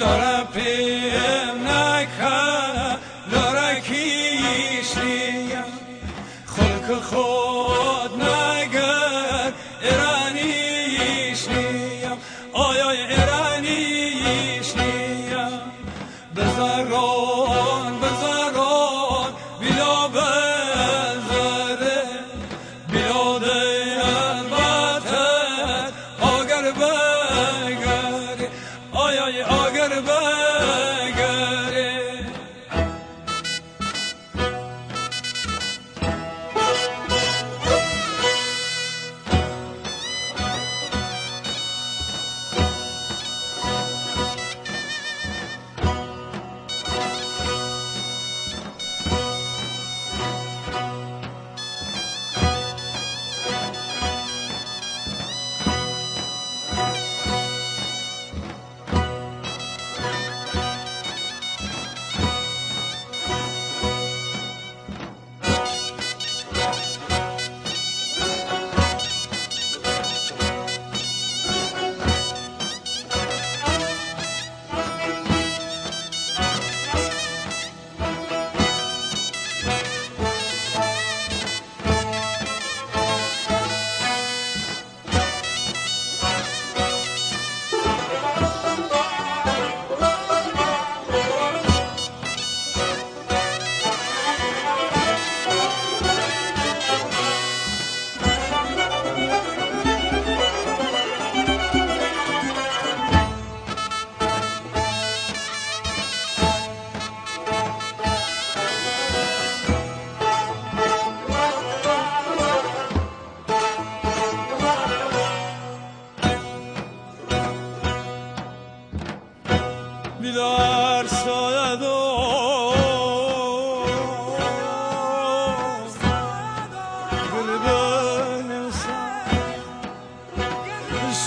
لورا پیم نکانا لورا خود خلق خود نگر ایرانیش نیم آیا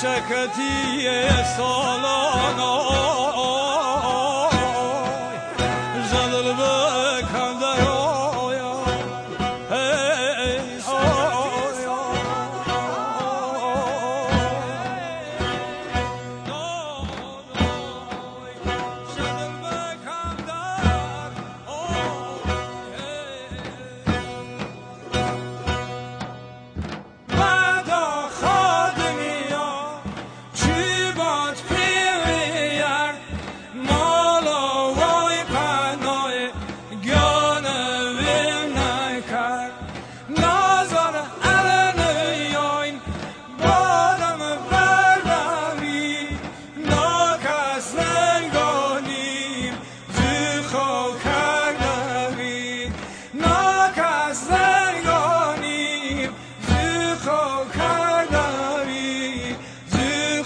şeketiye solano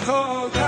Chodak.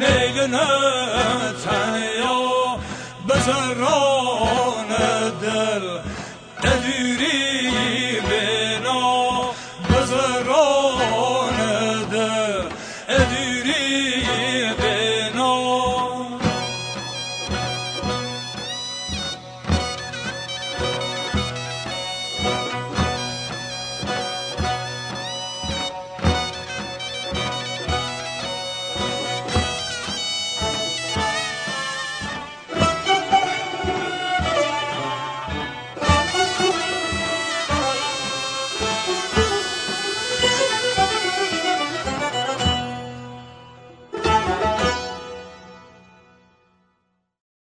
نگنه تنیا بزرگ